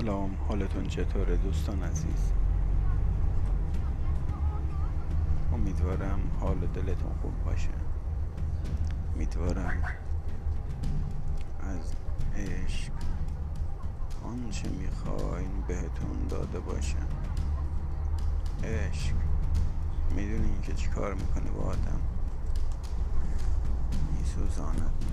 سلام حالتون چطوره دوستان عزیز؟ امیدوارم حال دلتون خوب باشه. امیدوارم از عشق آنچه می‌خواین بهتون داده باشه. عشق. می‌دونین که چیکار می‌کنه با آدم. میسوزاند.